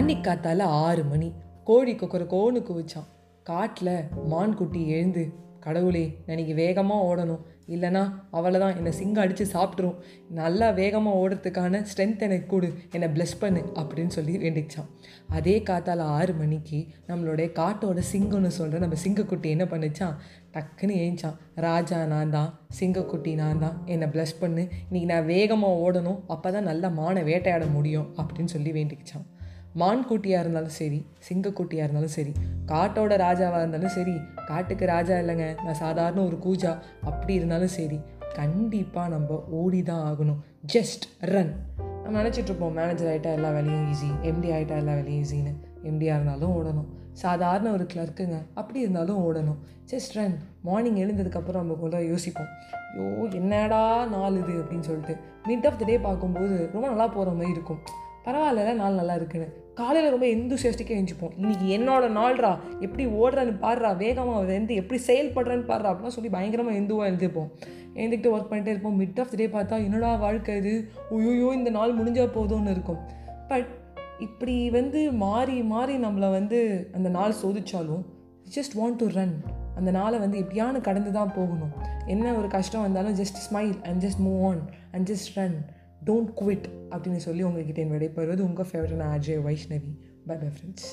அன்னைக்கு காத்தால ஆறு மணி. கோழி கொக்கர கோன்னு குவிச்சான். காட்டில் மான்குட்டி எழுந்து கடவுளே நான் வேகமாக ஓடணும். இல்லைனா அவ்வளோதான் என்னை சிங்கம் அடித்து சாப்பிட்ரும் நல்லா வேகமாக ஓடுறதுக்கான ஸ்ட்ரென்த் எனக்கு கொடு. என்னை ப்ளஸ் பண்ணு அப்படின்னு சொல்லி வேண்டிச்சான். அதே காத்தால் ஆறு மணிக்கு நம்மளுடைய காட்டோட சிங்கம்னு சொல்கிற நம்ம சிங்கக்குட்டி என்ன பண்ணிச்சான் டக்குன்னு ஏஞ்சான் ராஜா நான் தான். சிங்கக்குட்டி நான் தான். என்னை ப்ளஸ் பண்ணு. இன்னைக்கு நான் வேகமாக ஓடணும். அப்போ தான் நல்லா மானை வேட்டையாட முடியும் அப்படின்னு சொல்லி வேண்டிக்கிச்சான் மான் குட்டியாக இருந்தாலும் சரி சிங்கக்குட்டியாக இருந்தாலும் சரி காட்டோட ராஜாவாக இருந்தாலும் சரி காட்டுக்கு ராஜா இல்லைங்க. நான் சாதாரண ஒரு கூஜா அப்படி இருந்தாலும் சரி கண்டிப்பாக நம்ம ஓடி தான் ஆகணும். ஜஸ்ட் ரன் நம்ம நினச்சிட்ருப்போம் மேனேஜர் ஆகிட்டா எல்லா வேலையும் ஈஸி எம்டி ஆகிட்டா எல்லா வேலையும் ஈஸின்னு எம்டியாக இருந்தாலும் ஓடணும். சாதாரண ஒரு கிளர்க்குங்க அப்படி இருந்தாலும் ஓடணும். ஜஸ்ட் ரன் மார்னிங் எழுந்ததுக்கப்புறம் நம்ம கூட யோசிப்போம். ஐயோ என்னடா நாள் இது அப்படின்னு சொல்லிட்டு. மிட் ஆஃப் த டே பார்க்கும்போது ரொம்ப நல்லா போகிற மாதிரி இருக்கும். பரவாயில்ல நாள் நல்லா இருக்குன்னு. காலையில் ரொம்ப எந்தூசியாஸ்டிக்காக எழுந்திப்போம் இன்றைக்கி என்னோட நாள்ரா எப்படி ஓடுறேன்னு பாடுறா வேகமாக வந்து எப்படி செயல்படுறேன்னு பாடுறா அப்படிலாம் சொல்லி பயங்கரமாக எந்துவாக எழுந்திருப்போம். எழுந்துக்கிட்டு ஒர்க் பண்ணிட்டே இருப்போம். மிட் ஆஃப் த டே பார்த்தா என்னடா வாழ்க்கை இது? ஓயோயோ இந்த நாள் முடிஞ்சா போதும்னு இருக்கும். பட் இப்படி வந்து மாறி மாறி நம்மளை வந்து அந்த நாள் சோதிச்சாலும் ஜஸ்ட் வாண்ட் டு ரன் அந்த நாளை வந்து எப்படியானு கடந்து தான் போகணும். என்ன ஒரு கஷ்டம் வந்தாலும் just smile and just move on and just run don't quit அப்படின்னு சொல்லி உங்ககிட்ட என் விடைபெறுவது உங்கள் favourite Ajay Vaishnavi. Bye bye friends